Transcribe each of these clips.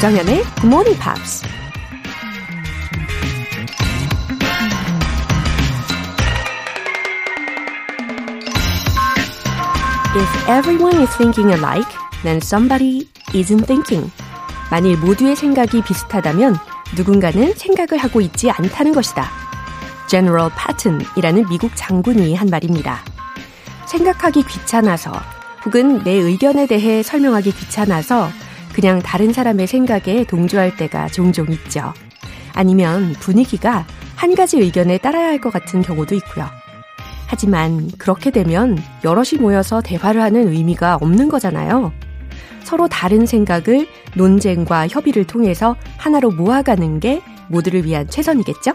조장현의 Good Morning Pops. If everyone is thinking alike, then somebody isn't thinking. 만일 모두의 생각이 비슷하다면 누군가는 생각을 하고 있지 않다는 것이다. General Patton이라는 미국 장군이 한 말입니다. 생각하기 귀찮아서 혹은 내 의견에 대해 설명하기 귀찮아서 그냥 다른 사람의 생각에 동조할 때가 종종 있죠. 아니면 분위기가 한 가지 의견에 따라야 할 것 같은 경우도 있고요. 하지만 그렇게 되면 여럿이 모여서 대화를 하는 의미가 없는 거잖아요. 서로 다른 생각을 논쟁과 협의를 통해서 하나로 모아가는 게 모두를 위한 최선이겠죠?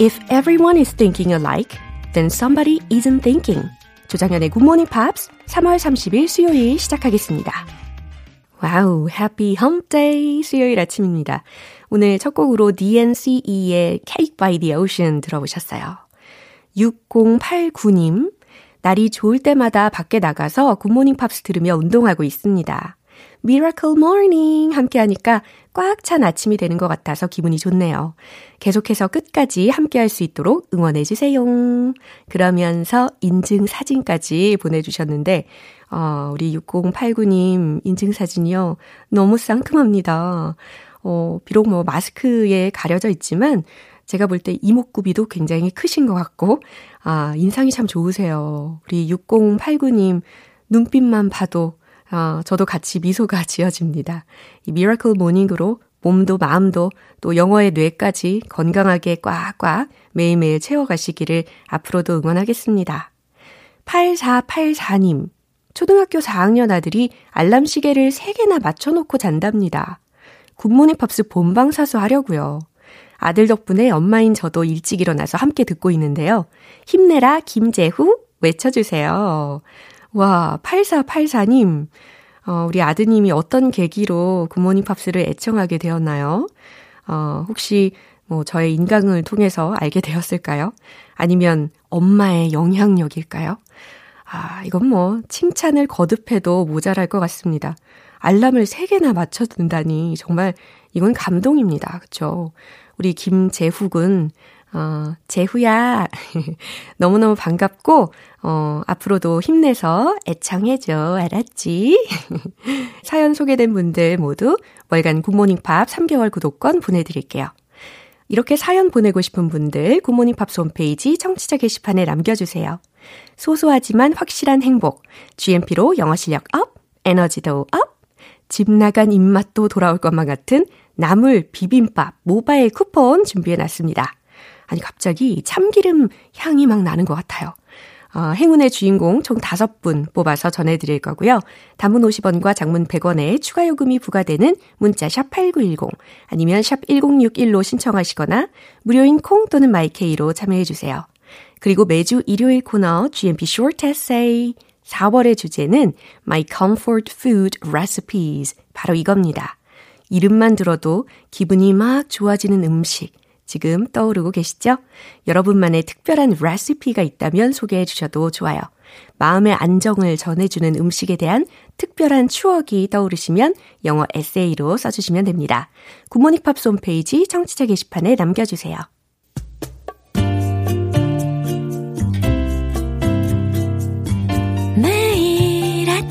If everyone is thinking alike, then somebody isn't thinking. 조정현의 Morning Pops 3월 30일 수요일 시작하겠습니다. Wow, Happy Hump Day 수요일 아침입니다. 오늘 첫 곡으로 DNCE의 Cake by the Ocean 들어보셨어요. 6089님, 날이 좋을 때마다 밖에 나가서 굿모닝 팝스 들으며 운동하고 있습니다. Miracle Morning 함께 하니까 꽉 찬 아침이 되는 것 같아서 기분이 좋네요. 계속해서 끝까지 함께 할 수 있도록 응원해 주세요. 그러면서 인증 사진까지 보내주셨는데, 어, 우리 6089님 인증 사진이요. 너무 상큼합니다. 어, 비록 뭐 마스크에 가려져 있지만, 제가 볼 때 이목구비도 굉장히 크신 것 같고, 아, 인상이 참 좋으세요. 우리 6089님 눈빛만 봐도 아, 저도 같이 미소가 지어집니다. 이 Miracle Morning으로 몸도 마음도 또 영어의 뇌까지 건강하게 꽉꽉 매일매일 채워가시기를 앞으로도 응원하겠습니다. 8484님, 초등학교 4학년 아들이 알람 시계를 3개나 맞춰놓고 잔답니다. 굿모닝 팝스 본방사수 하려고요. 아들 덕분에 엄마인 저도 일찍 일어나서 함께 듣고 있는데요. 힘내라 김재후 외쳐주세요. 와, 8484님. 어, 우리 아드님이 어떤 계기로 굿모닝 팝스를 애청하게 되었나요? 어, 혹시 뭐 저의 인강을 통해서 알게 되었을까요? 아니면 엄마의 영향력일까요? 아, 이건 뭐 칭찬을 거듭해도 모자랄 것 같습니다. 알람을 3개나 맞춰둔다니 정말 이건 감동입니다. 그쵸? 우리 김재훈군 어, 재후야. 너무너무 반갑고, 어, 앞으로도 힘내서 애청해줘. 알았지? 사연 소개된 분들 모두 월간 굿모닝 팝 3개월 구독권 보내드릴게요. 이렇게 사연 보내고 싶은 분들 굿모닝 팝 홈페이지 청취자 게시판에 남겨주세요. 소소하지만 확실한 행복. GMP로 영어 실력 up, 에너지도 up, 집 나간 입맛도 돌아올 것만 같은 나물 비빔밥 모바일 쿠폰 준비해 놨습니다. 아니, 갑자기 참기름 향이 막 나는 것 같아요. 어, 행운의 주인공 총 5분 뽑아서 전해드릴 거고요. 단문 50원과 장문 100원에 추가 요금이 부과되는 문자 샵 8910 아니면 샵 1061로 신청하시거나 무료인 콩 또는 마이케이로 참여해주세요. 그리고 매주 일요일 코너 GMP Short Essay 4월의 주제는 My Comfort Food Recipes 바로 이겁니다. 이름만 들어도 기분이 막 좋아지는 음식 지금 떠오르고 계시죠? 여러분만의 특별한 레시피가 있다면 소개해 주셔도 좋아요. 마음의 안정을 전해주는 음식에 대한 특별한 추억이 떠오르시면 영어 에세이로 써주시면 됩니다. 굿모닝 팝스 홈페이지 청취자 게시판에 남겨주세요.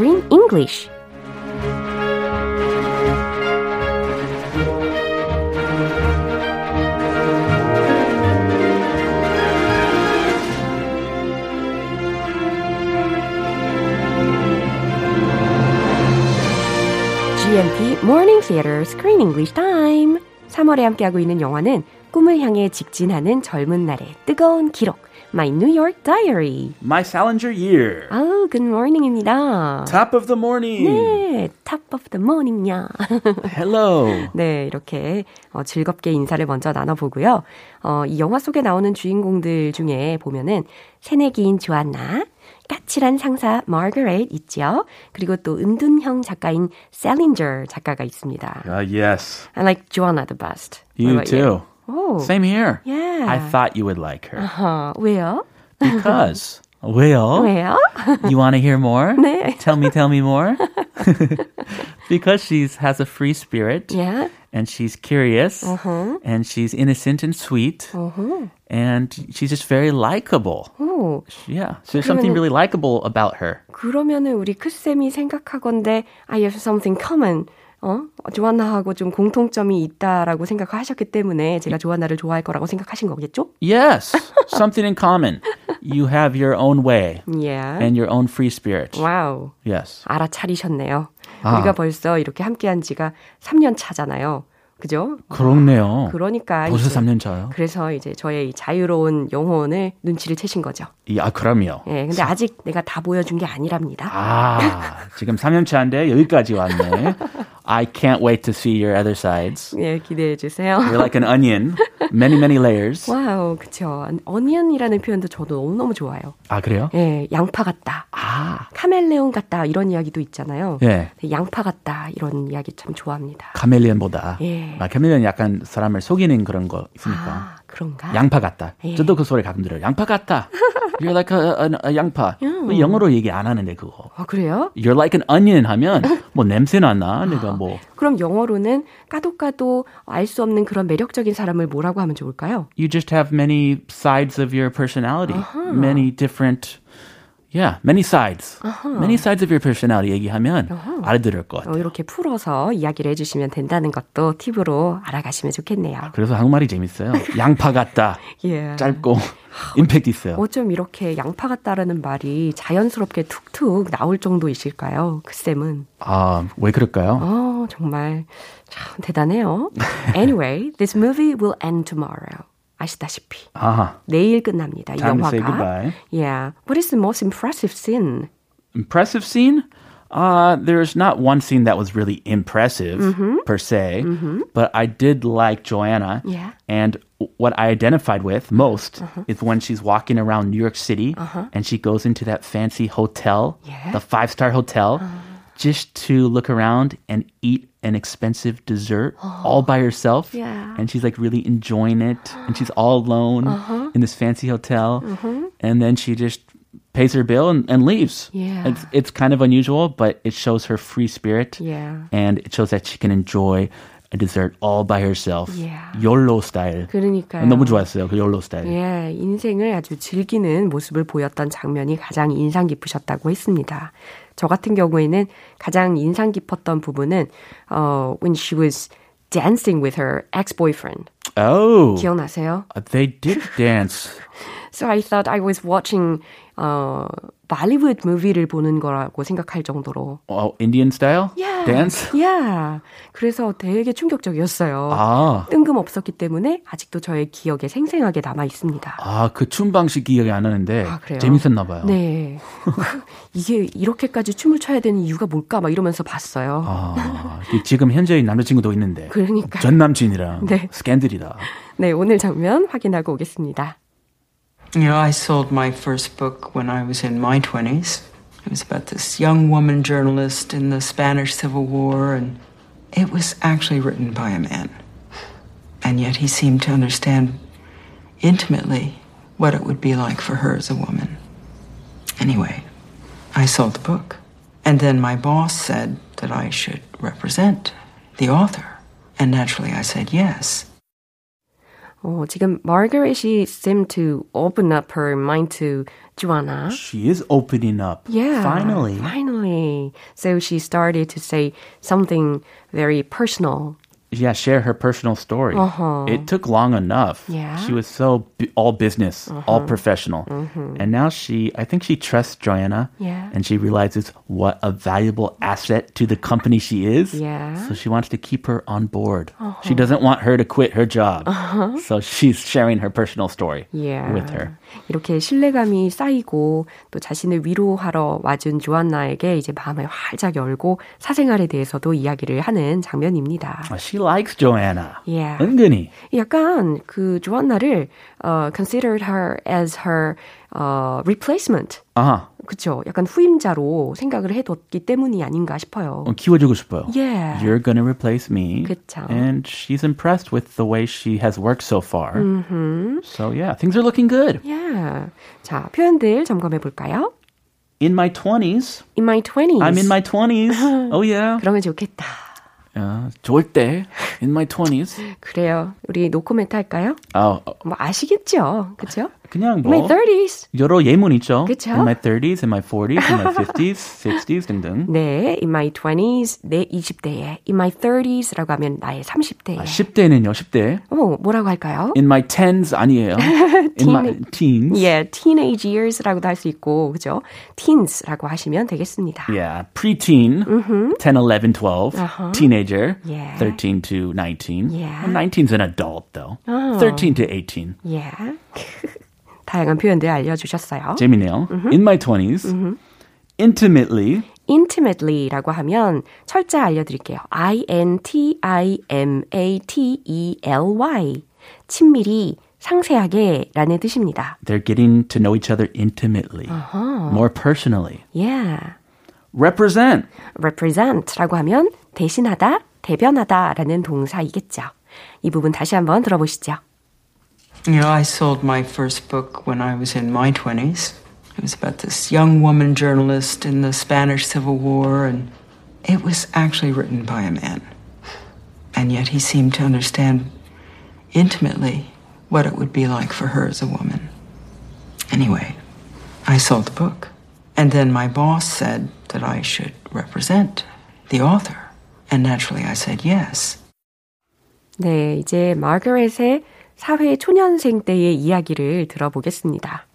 Screen English GMP Morning Theater Screen English Time. 3월에 함께하고 있는 영화는 꿈을 향해 직진하는 젊은 날의 뜨거운 기록. My New York Diary. My Salinger Year. 아우, good morning입니다. Top of the morning. 네, top of the morning야. Hello. 네, 이렇게 어, 즐겁게 인사를 먼저 나눠보고요. 어, 이 영화 속에 나오는 주인공들 중에 보면은 새내기인 조안나, 까칠한 상사 마거렛 있죠. 그리고 또 은둔형 작가인 셀린저 작가가 있습니다. Uh, yes. I like Joanna the best. You too. Oh. Same here. Yeah. I thought you would like her. 어, 왜요? Because. 왜요? 왜요? You want to hear more? 네. Tell me, tell me more. because she's has a free spirit. Yeah. And she's curious. Uh-huh. And she's innocent and sweet. And she's just very likable. 오, Yeah. So there's something 그러면은- really likable about her. 그러면은 우리 크쌤이 생각하건데 I have something common. 어? 조안나하고 좀 공통점이 있다라고 생각하셨기 때문에 제가 조안나를 좋아할 거라고 생각하신 거겠죠? Yes. something in common. You have your own way Yeah. and your own free spirit. 와우. Yes. 알아차리셨네요. 아. 우리가 벌써 이렇게 함께한 지가 3년 차잖아요. 그죠? 그렇네요. 그러니까 벌써 이제 3년 차요? 그래서 이제 저의 이 자유로운 영혼을 눈치를 채신 거죠. 야, 그럼요. 예, 근데 아직 내가 다 보여준 게 아니랍니다. 아, 지금 3년 차인데 여기까지 왔네. I can't wait to see your other sides. 예, 기대해 주세요. You're like an onion. Many, many layers. Wow, 그쵸. onion이라는 표현도 저도 너무너무 좋아요. 아, 그래요? 예, 양파 같다. 아, 카멜레온 같다. 이런 이야기도 있잖아요. 예. 근데 양파 같다. 이런 이야기 참 좋아합니다. chameleon보다. 예. 아, chameleon 약간 사람을 속이는 그런 거 있으니까. 아, 그런가? 양파 같다. 예. 저도 그 소리 가끔 들어요. 양파 같다. You're like a, a, a 양파. 뭐 영어로 얘기 안 하는데 그거. 아, 그래요? You're like an onion 하면 뭐 냄새 나나? 내가 뭐 그럼 영어로는 까도까도 알 수 없는 그런 매력적인 사람을 뭐라고 하면 좋을까요? you just have many sides of your personality. Many different Yeah, many sides. Many sides of your personality 얘기하면 알아들을 것 같아요. 어, 이렇게 풀어서 이야기를 해주시면 된다는 것도 팁으로 알아가시면 좋겠네요. 그래서 한국말이 재밌어요. 양파 같다. 예. 짧고 임팩트 있어요. 어쩜 이렇게 양파 같다라는 말이 자연스럽게 툭툭 나올 정도이실까요? 그 쌤은. 아, 왜 그럴까요? 어, 정말 참 대단해요. Anyway, this movie will end tomorrow. 아시다시피 아하. 내일 끝납니다. 이 Time to 영화가. say goodbye. Yeah. What is the most impressive scene? Impressive scene? Uh, there's not one scene that was really impressive per se, but I did like Joanna. Yeah. And what I identified with most is when she's walking around New York City and she goes into that fancy hotel, Yeah. the five star hotel, just to look around and eat an expensive dessert all by herself. Yeah. And she's like really enjoying it. And she's all alone uh-huh. in this fancy hotel. Uh-huh. And then she just pays her bill and, and leaves. Yeah. It's, it's kind of unusual, but it shows her free spirit. Yeah. And it shows that she can enjoy a dessert all by herself. Yeah. YOLO 스타일. 그러니까요. 너무 좋았어요. 그 YOLO 스타일. 예, 인생을 아주 즐기는 모습을 보였던 장면이 가장 인상 깊으셨다고 했습니다. 저 같은 경우에는 가장 인상 깊었던 부분은 어, when she was dancing with her ex-boyfriend. Oh. 기억나세요? They did dance. So I thought I was watching 어, Bollywood movie를 보는 거라고 생각할 정도로. Oh, Indian style? Yeah. Dance? Yeah. 그래서 되게 충격적이었어요. 아. 뜬금없었기 때문에 아직도 저의 기억에 생생하게 남아 있습니다. 아, 그 춤 방식 기억이 안 나는데 아, 그래요? 재밌었나 봐요. 네. 이게 이렇게까지 춤을 춰야 되는 이유가 뭘까? 막 이러면서 봤어요. 아, 이 지금 현재 남자친구도 있는데. 그러니까. 전 남친이랑 네. 스캔들이다. 네, 오늘 장면 확인하고 오겠습니다. You know, I sold my first book when I was in my 20s. It was about this young woman journalist in the Spanish Civil War, and it was actually written by a man. And yet he seemed to understand intimately what it would be like for her as a woman. Anyway, I sold the book. And then my boss said that I should represent the author. And naturally I said yes. 어, 지금 Margaret이 seemed to open up her mind to Joanna. She is opening up. Yeah. Finally. Finally. So she started to say something very personal yeah, share her personal story. Uh-huh. It took long enough. Yeah. Uh-huh. She was so b- all business, all professional. And now she, I think she trusts Joanna. Mm-hmm. Yeah. And she realizes what a valuable asset to the company she is. Yeah. Uh-huh. So she wants to keep her on board. She doesn't want her to quit her job. So she's sharing her personal story Yeah. with her. 이렇게 신뢰감이 쌓이고 또 자신을 위로하러 와준 조안나에게 이제 마음을 활짝 열고 사생활에 대해서도 이야기를 하는 장면입니다. She likes Joanna. Yeah. 은근히. 약간 그 조안나를 uh, considered her as her uh, replacement. 아하. 그쵸. 약간 후임자로 생각을 해뒀기 때문이 아닌가 싶어요. 어, 키워주고 싶어요. Yeah. You're gonna replace me. 그쵸. And she's impressed with the way she has worked so far. So yeah, things are looking good. Yeah. 자, 표현들 점검해 볼까요? In my 20s. In my 20s. I'm in my 20s. oh yeah. 그러면 좋겠다. 야, 좋을 때. In my 20s. 그래요. 우리 노코멘트 할까요? 어, 어, 뭐 아시겠죠? 그쵸? 그냥 In my 뭐 30s. 여러 예문 있죠. 그쵸? In my 30s, in my 40s, in my 50s, 60s 등등. 네, in my 20s, 내 20대에. In my 30s라고 하면 나의 30대에. 아, 10대는요, 10대. 어, 뭐라고 할까요? In my 10s 아니에요. In my teens. 예, teenage years라고도 할 수 있고, 그죠? teens라고 하시면 되겠습니다. Yeah, preteen, 10, 11, 12, teenager, Yeah. 13 to 19. Yeah. Well, 19's an adult though. 13 to 18. 예. 다양한 표현들 알려주셨어요. 재미네요. In my 20s, intimately, intimately라고 하면 철자 알려드릴게요. I-N-T-I-M-A-T-E-L-Y. 친밀히, 상세하게 라는 뜻입니다. they're getting to know each other intimately, more personally. Yeah. Represent, represent라고 하면 대신하다, 대변하다 라는 동사이겠죠. 이 부분 다시 한번 들어보시죠. You know, I sold my first book when I was in my 20s. It was about this young woman journalist in the Spanish Civil War, and it was actually written by a man. And yet he seemed to understand intimately what it would be like for her as a woman. Anyway, I sold the book. And then my boss said that I should represent the author. And naturally I said yes. 네, 이제 마거렛의 사회 초년생 때의 이야기를 들어보겠습니다.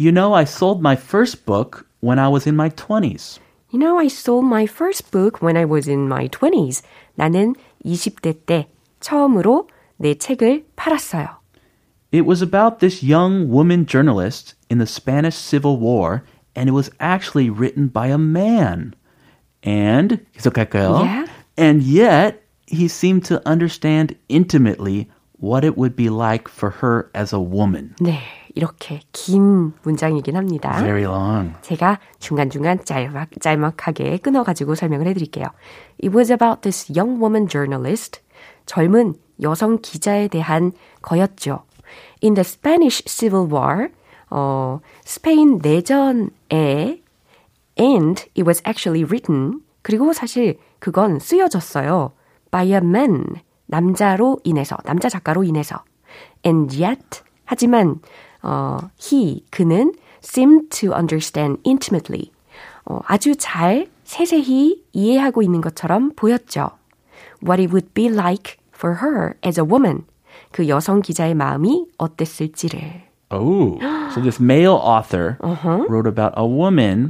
you know, I sold my first book when I was in my 20s. You know, I sold my first book when I was in my 20s. 나는 20대 때 처음으로 내 책을 팔았어요. It was about this young woman journalist in the Spanish Civil War, and it was actually written by a man. And, 계속할까요? Yeah. And yet, he seemed to understand intimately what it would be like for her as a woman. 네, 이렇게 긴 문장이긴 합니다. Very long. 제가 중간중간 짤막, 짤막하게 끊어가지고 설명을 해드릴게요. It was about this young woman journalist. 젊은 여성 기자에 대한 거였죠. In the Spanish Civil War, 어, 스페인 내전에 and it was actually written. 그리고 사실 그건 쓰여졌어요. by a man. 남자로 인해서, 남자 작가로 인해서. And yet, 하지만, 어, he, 그는 seemed to understand intimately. 어, 아주 잘 세세히 이해하고 있는 것처럼 보였죠. What it would be like for her as a woman. 그 여성 기자의 마음이 어땠을지를. Oh, so this male author wrote about a woman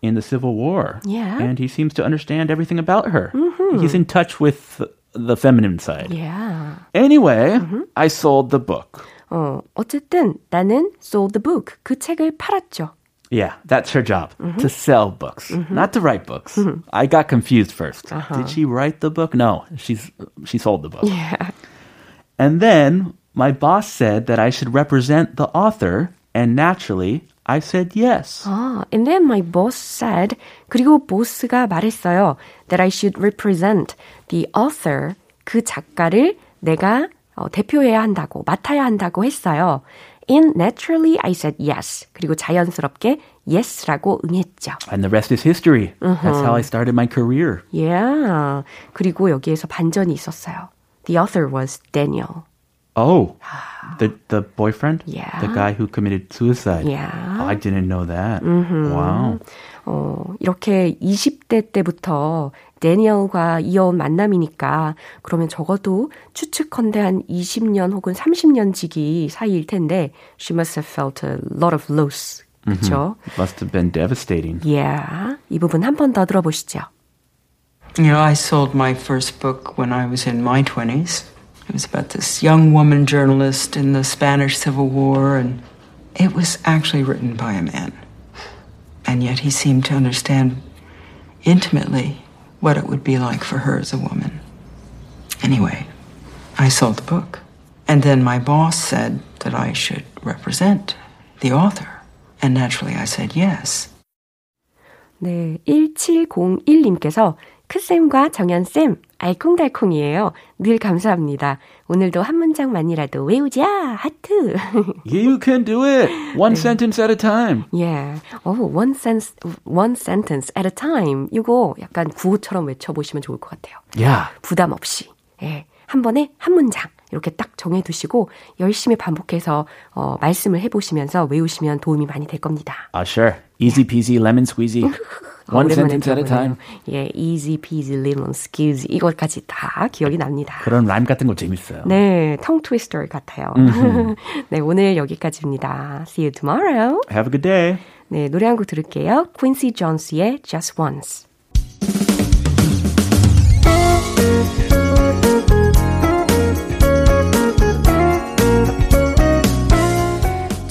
in the Civil War. Yeah. And he seems to understand everything about her. He's in touch with the feminine side. Yeah. Anyway, I sold the book. 어, 어쨌든 나는 sold the book. 그 책을 팔았죠. Yeah, that's her job to sell books, not to write books. I got confused 1st Did she write the book? No, she's she sold the book. Yeah. And then my boss said that I should represent the author, and naturally, I said yes. 아, and then my boss said, 그리고 보스가 말했어요. That I should represent the author, 그 작가를 내가 어, 대표해야 한다고, 맡아야 한다고 했어요. And naturally I said yes. 그리고 자연스럽게 yes라고 응했죠. And the rest is history. That's how I started my career. Yeah. 그리고 여기에서 반전이 있었어요. The author was Daniel. Oh, the the boyfriend? Yeah. The guy who committed suicide. Yeah. Oh, I didn't know that. Wow. 어, 이렇게 20대 때부터 데니얼과 이어온 만남이니까 그러면 적어도 추측컨대 한 20년 혹은 30년 지기 사이일 텐데 she must have felt a lot of loss. 그렇죠? Mm-hmm. Must have been devastating. Yeah. 이 부분 한 번 더 들어보시죠. You know, I sold my first book when I was in my 20s. It was about this young woman journalist in the Spanish Civil War, and it was actually written by a man. And yet he seemed to understand intimately what it would be like for her as a woman. Anyway, I sold the book. And then my boss said that I should represent the author. And naturally I said yes. 네, 1701님께서 크쌤과 정연쌤, 알콩달콩이에요. 늘 감사합니다. 오늘도 한 문장만이라도 외우자, 하트. You can do it. One sentence at a time. yeah. Oh, one, sense, one sentence at a time. 이거 약간 구호처럼 외쳐보시면 좋을 것 같아요. Yeah. 부담 없이. 예. 한 번에 한 문장. 이렇게 딱 정해두시고 열심히 반복해서 어, 말씀을 해보시면서 외우시면 도움이 많이 될 겁니다. Uh, sure. Easy peasy lemon squeezy. One sentence at a time. 예, easy peasy lemon squeeze 이것까지 다 기억이 납니다. 그런 라임 같은 거 재밌어요. 네, 텅 트위스터 같아요. 네, 오늘 여기까지입니다. See you tomorrow. Have a good day. 네, 노래 한 곡 들을게요. Quincy Jones의 Just Once.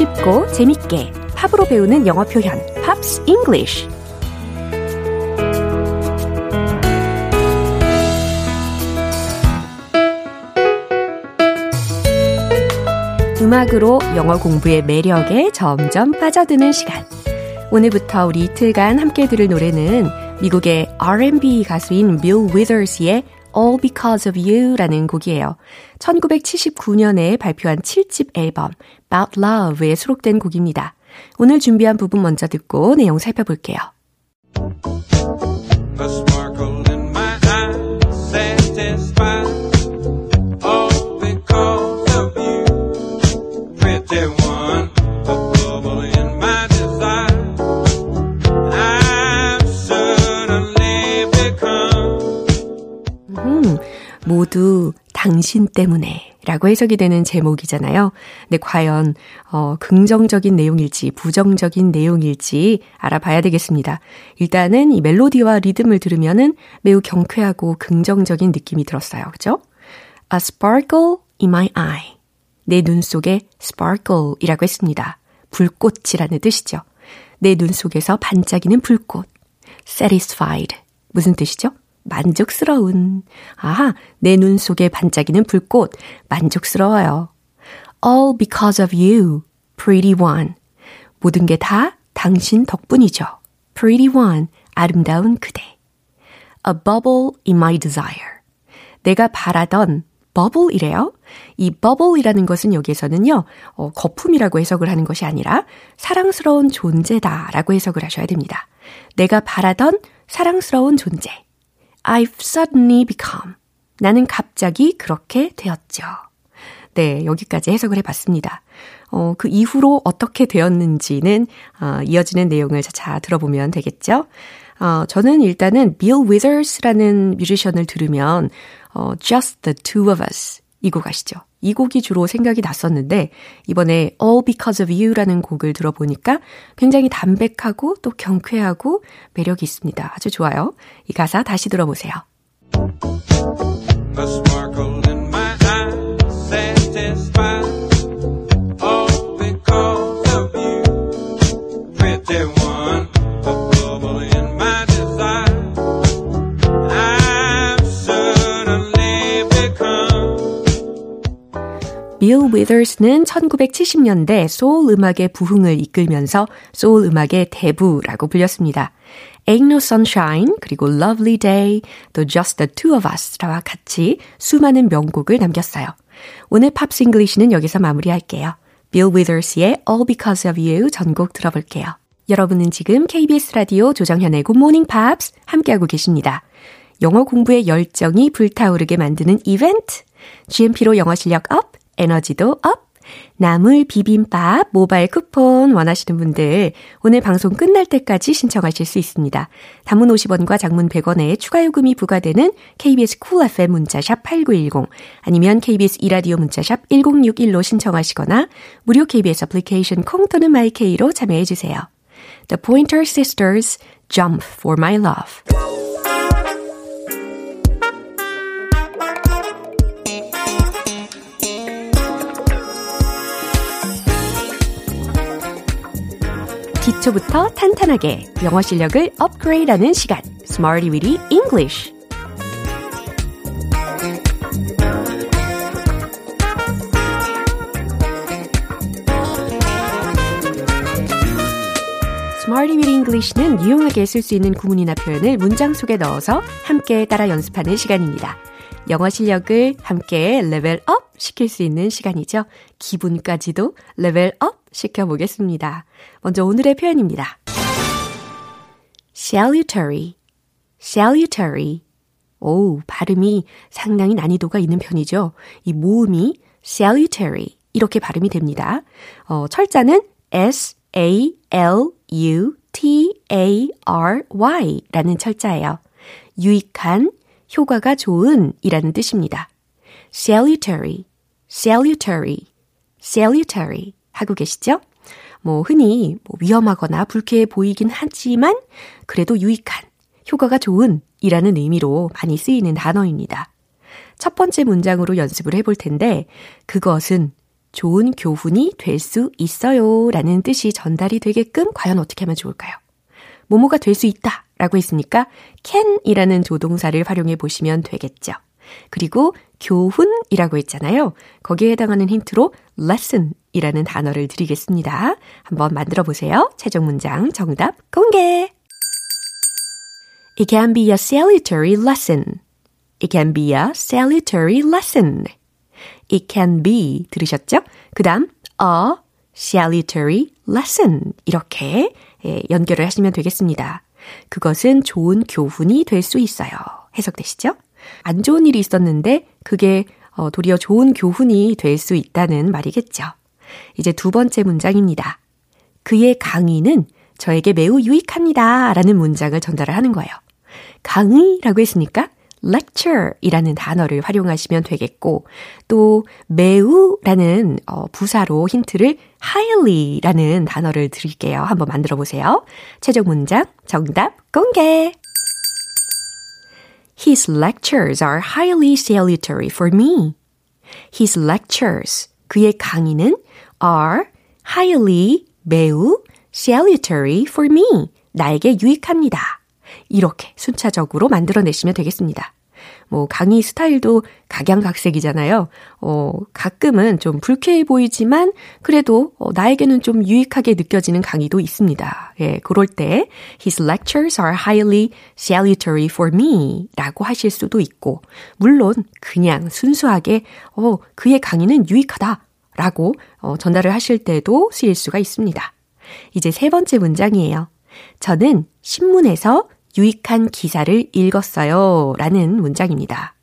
쉽고 재밌게 팝으로 배우는 영어 표현 Pops English 음악으로 영어 공부의 매력에 점점 빠져드는 시간. 오늘부터 우리 이틀간 함께 들을 노래는 미국의 R&B 가수인 빌 위더스의 All Because of You라는 곡이에요. 1979년에 발표한 7집 앨범 About Love에 수록된 곡입니다. 오늘 준비한 부분 먼저 듣고 내용 살펴볼게요. A sparkle in my eye, satisfied. 음, 모두 당신 때문에 라고 해석이 되는 제목이잖아요. 근데 과연 어, 긍정적인 내용일지 부정적인 내용일지 알아봐야 되겠습니다. 일단은 이 멜로디와 리듬을 들으면은 매우 경쾌하고 긍정적인 느낌이 들었어요. 그죠? A sparkle in my eye. 내 눈 속에 sparkle이라고 했습니다. 불꽃이라는 뜻이죠. 내 눈 속에서 반짝이는 불꽃. satisfied. 무슨 뜻이죠? 만족스러운. 아하, 내 눈 속에 반짝이는 불꽃. 만족스러워요. All because of you, pretty one. 모든 게 다 당신 덕분이죠. Pretty one, 아름다운 그대. A bubble in my desire. 내가 바라던 bubble이래요. 이 bubble이라는 것은 여기에서는요, 어, 거품이라고 해석을 하는 것이 아니라 사랑스러운 존재다라고 해석을 하셔야 됩니다. 내가 바라던 사랑스러운 존재. I've suddenly become. 나는 갑자기 그렇게 되었죠. 네, 여기까지 해석을 해봤습니다. 어, 그 이후로 어떻게 되었는지는 어, 이어지는 내용을 차차 들어보면 되겠죠. 어, 저는 일단은 Bill Withers라는 뮤지션을 들으면 어, Just the Two of Us 이 곡 아시죠? 이 곡이 주로 생각이 났었는데 이번에 All Because of You라는 곡을 들어보니까 굉장히 담백하고 또 경쾌하고 매력이 있습니다. 아주 좋아요. 이 가사 다시 들어보세요. 빌 위더스는 1970년대 소울 음악의 부흥을 이끌면서 소울 음악의 대부라고 불렸습니다. Ain't No Sunshine, 그리고 Lovely Day, 또 Just the Two of Us와 같이 수많은 명곡을 남겼어요. 오늘 Pops English는 여기서 마무리할게요. 빌 위더스의 All Because of You 전곡 들어볼게요. 여러분은 지금 KBS 라디오 조정현의 Good Morning Pops 함께하고 계십니다. 영어 공부의 열정이 불타오르게 만드는 이벤트. GMP로 영어 실력 up, 에너지도 up. 나물 비빔밥 모바일 쿠폰 원하시는 분들 오늘 방송 끝날 때까지 신청하실 수 있습니다. 단문 50원과 장문 100원에 추가 요금이 부과되는 KBS cool FM 문자샵 8910 아니면 KBS 2라디오 문자샵 1061로 신청하시거나 무료 KBS 애플리케이션 콩 또는 마이케이로 참여해 주세요. The Pointer Sisters Jump for My Love 기초부터 탄탄하게 영어 실력을 업그레이드하는 시간 Smarty Weedy English Smarty Weedy English는 유용하게 쓸 수 있는 구문이나 표현을 문장 속에 넣어서 함께 따라 연습하는 시간입니다. 영어 실력을 함께 level up 시킬 수 있는 시간이죠. 기분까지도 레벨업 시켜보겠습니다. 먼저 오늘의 표현입니다. salutary, salutary. 오, 발음이 상당히 난이도가 있는 편이죠. 이 모음이 salutary 이렇게 발음이 됩니다. 어, 철자는 S A L U T A R Y 라는 철자예요. 유익한, 효과가 좋은 이라는 뜻입니다. salutary, salutary, salutary 하고 계시죠? 뭐 흔히 뭐 위험하거나 불쾌해 보이긴 하지만 그래도 유익한, 효과가 좋은 이라는 의미로 많이 쓰이는 단어입니다. 첫 번째 문장으로 연습을 해볼 텐데 그것은 좋은 교훈이 될 수 있어요 라는 뜻이 전달이 되게끔 과연 어떻게 하면 좋을까요? 모모가 될 수 있다 라고 했으니까 can이라는 조동사를 활용해 보시면 되겠죠. 그리고 교훈이라고 했잖아요. 거기에 해당하는 힌트로 lesson이라는 단어를 드리겠습니다. 한번 만들어 보세요. 최종 문장 정답 공개! It can be a salutary lesson. It can be a salutary lesson. It can be 들으셨죠? 그 다음 a salutary lesson 이렇게 예, 연결을 하시면 되겠습니다. 그것은 좋은 교훈이 될 수 있어요. 해석되시죠? 안 좋은 일이 있었는데 그게 어, 도리어 좋은 교훈이 될 수 있다는 말이겠죠. 이제 두 번째 문장입니다. 그의 강의는 저에게 매우 유익합니다. 라는 문장을 전달을 하는 거예요. 강의라고 했으니까 lecture 이라는 단어를 활용하시면 되겠고, 또 매우 라는 어, 부사로 힌트를 highly 라는 단어를 드릴게요. 한번 만들어 보세요. 최종 문장 정답 공개! His lectures are highly salutary for me. His lectures, 그의 강의는 are highly, 매우 salutary for me. 나에게 유익합니다. 이렇게 순차적으로 만들어내시면 되겠습니다. 뭐 강의 스타일도 각양각색이잖아요. 어, 가끔은 좀 불쾌해 보이지만 그래도 어, 나에게는 좀 유익하게 느껴지는 강의도 있습니다. 예, 그럴 때 his lectures are highly salutary for me 라고 하실 수도 있고 물론 그냥 순수하게 어, 그의 강의는 유익하다 라고 어, 전달을 하실 때도 쓰일 수가 있습니다. 이제 세 번째 문장이에요. 저는 신문에서 유익한 기사를 읽었어요. 라는 문장입니다.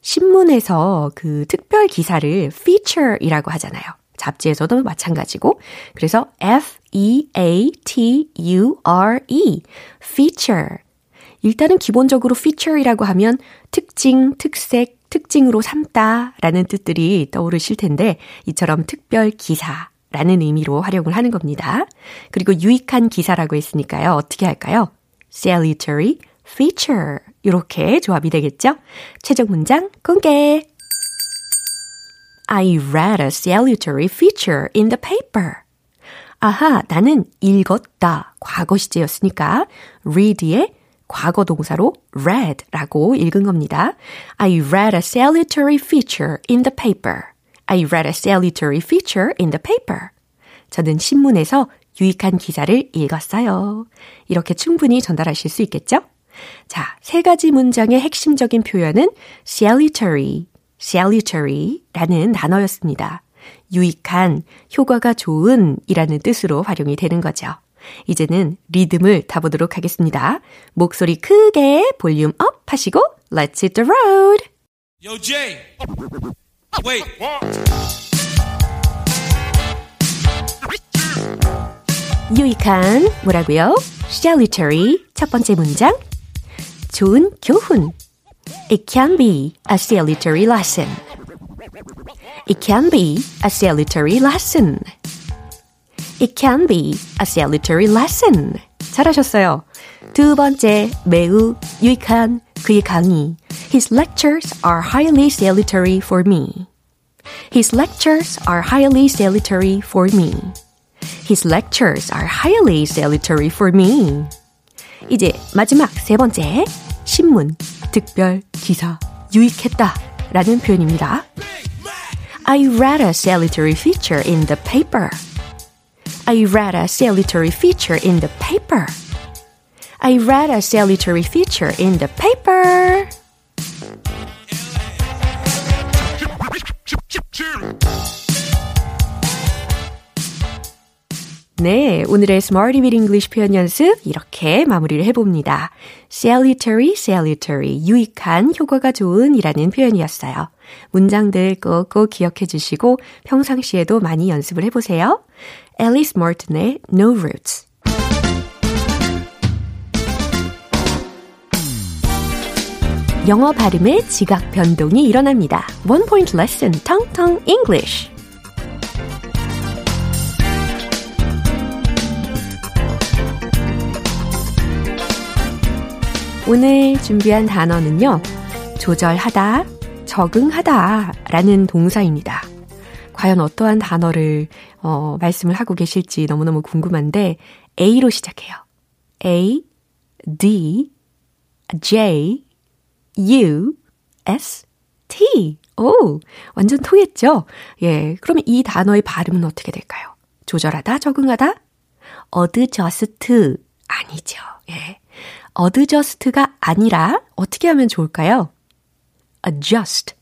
신문에서 그 특별 기사를 feature이라고 하잖아요. 잡지에서도 마찬가지고. 그래서 F-E-A-T-U-R-E, feature. 일단은 기본적으로 feature이라고 하면 특징, 특색, 특징으로 삼다 라는 뜻들이 떠오르실 텐데, 이처럼 특별 기사 라는 의미로 활용을 하는 겁니다. 그리고 유익한 기사라고 했으니까요. 어떻게 할까요? Salutary, feature. 이렇게 조합이 되겠죠? 최종 문장 공개. I read a salutary feature in the paper. 아하, 나는 읽었다. 과거 시제였으니까 read의 과거 동사로 read라고 읽은 겁니다. I read a salutary feature in the paper. I read a salutary feature in the paper. 저는 신문에서 유익한 기사를 읽었어요. 이렇게 충분히 전달하실 수 있겠죠? 자, 세 가지 문장의 핵심적인 표현은 salutary, salutary 라는 단어였습니다. 유익한, 효과가 좋은 이라는 뜻으로 활용이 되는 거죠. 이제는 리듬을 타보도록 하겠습니다. 목소리 크게 volume up 하시고 Let's hit the road! Yo, Jay. Wait. 유익한 뭐라고요? salutary 첫 번째 문장 좋은 교훈 It can be a salutary lesson. It can be a salutary lesson. It can be a salutary lesson. 잘하셨어요. 두 번째, 매우 유익한 그의 강의. His lectures are highly salutary for me. His lectures are highly salutary for me. His lectures are highly salutary for me. 이제 마지막 세 번째, 신문, 특별, 기사, 유익했다 라는 표현입니다. I read a salutary feature in the paper. I read a salutary feature in the paper. I read a salutary feature in the paper. 네, 오늘의 Smarty Bit English 표현 연습 이렇게 마무리를 해봅니다. salutary, salutary, 유익한, 효과가 좋은 이라는 표현이었어요. 문장들 꼭꼭 기억해 주시고 평상시에도 많이 연습을 해보세요. Alice Martin의 No Roots 영어 발음의 지각 변동이 일어납니다. One Point Lesson, Tong Tong English 오늘 준비한 단어는요. 조절하다, 적응하다 라는 동사입니다. 과연 어떠한 단어를 어, 말씀을 하고 계실지 너무너무 궁금한데 A로 시작해요. A, D, J, U, S, T. 오, 완전 통했죠? 예, 그러면 이 단어의 발음은 어떻게 될까요? 조절하다, 적응하다? adjust 아니죠. 예. adjust가 아니라 어떻게 하면 좋을까요? adjust,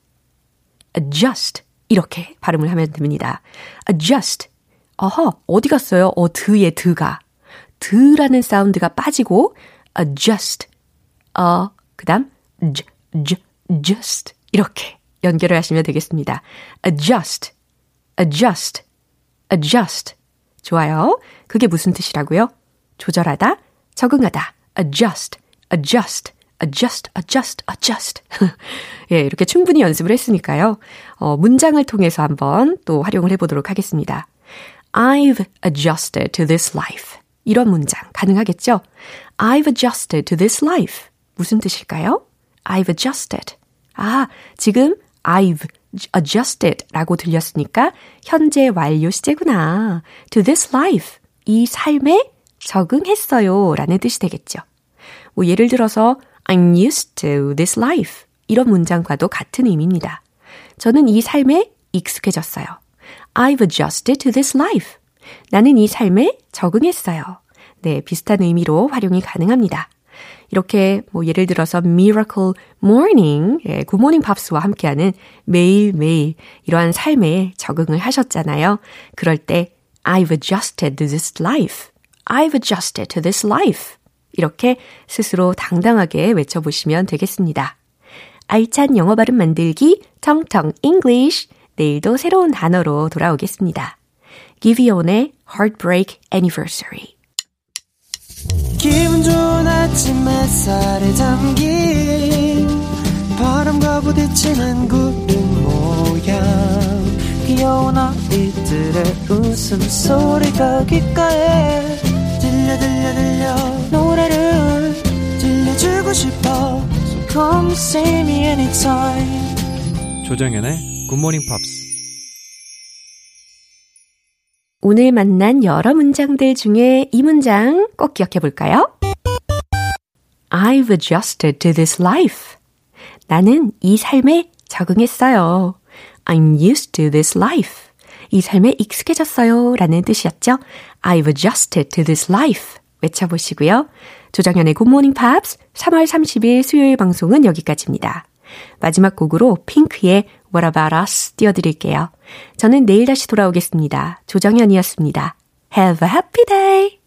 adjust 이렇게 발음을 하면 됩니다. adjust. 어허, 어디 갔어요? 어, 드의 드가. 드라는 사운드가 빠지고 adjust. 어, 그 다음 j, j, just 이렇게 연결을 하시면 되겠습니다. adjust, adjust, adjust. 좋아요. 그게 무슨 뜻이라고요? 조절하다, 적응하다. Adjust, adjust, adjust, adjust, adjust. 예, 이렇게 충분히 연습을 했으니까요. 어, 문장을 통해서 한번 또 활용을 해보도록 하겠습니다. I've adjusted to this life. 이런 문장 가능하겠죠? I've adjusted to this life. 무슨 뜻일까요? I've adjusted. 아, 지금 I've adjusted 라고 들렸으니까 현재 완료 시제구나. To this life. 이 삶에 적응했어요 라는 뜻이 되겠죠. 뭐 예를 들어서 I'm used to this life 이런 문장과도 같은 의미입니다. 저는 이 삶에 익숙해졌어요. I've adjusted to this life. 나는 이 삶에 적응했어요. 네, 비슷한 의미로 활용이 가능합니다. 이렇게 뭐 예를 들어서 Miracle Morning, 예, 굿모닝 팝스와 함께하는 매일매일 이러한 삶에 적응을 하셨잖아요. 그럴 때 I've adjusted to this life. I've adjusted to this life. 이렇게 스스로 당당하게 외쳐보시면 되겠습니다. 알찬 영어 발음 만들기 텅텅 English 내일도 새로운 단어로 돌아오겠습니다. 기비온의 Heartbreak Anniversary 기분 좋은 아침 햇살에 담긴 바람과 부딪히는 구름 모양 귀여운 아이들의 웃음소리가 귓가에 들려 들려 들려 노래를 들려주고 싶어 So come see me anytime 조정연의 굿모닝 팝스 오늘 만난 여러 문장들 중에 이 문장 꼭 기억해 볼까요? I've adjusted to this life. 나는 이 삶에 적응했어요. I'm used to this life. 이 삶에 익숙해졌어요. 라는 뜻이었죠. I've adjusted to this life. 외쳐보시고요. 조정현의 Good Morning Pops 3월 30일 수요일 방송은 여기까지입니다. 마지막 곡으로 핑크의 What About Us 띄워드릴게요. 저는 내일 다시 돌아오겠습니다. 조정현이었습니다. Have a happy day!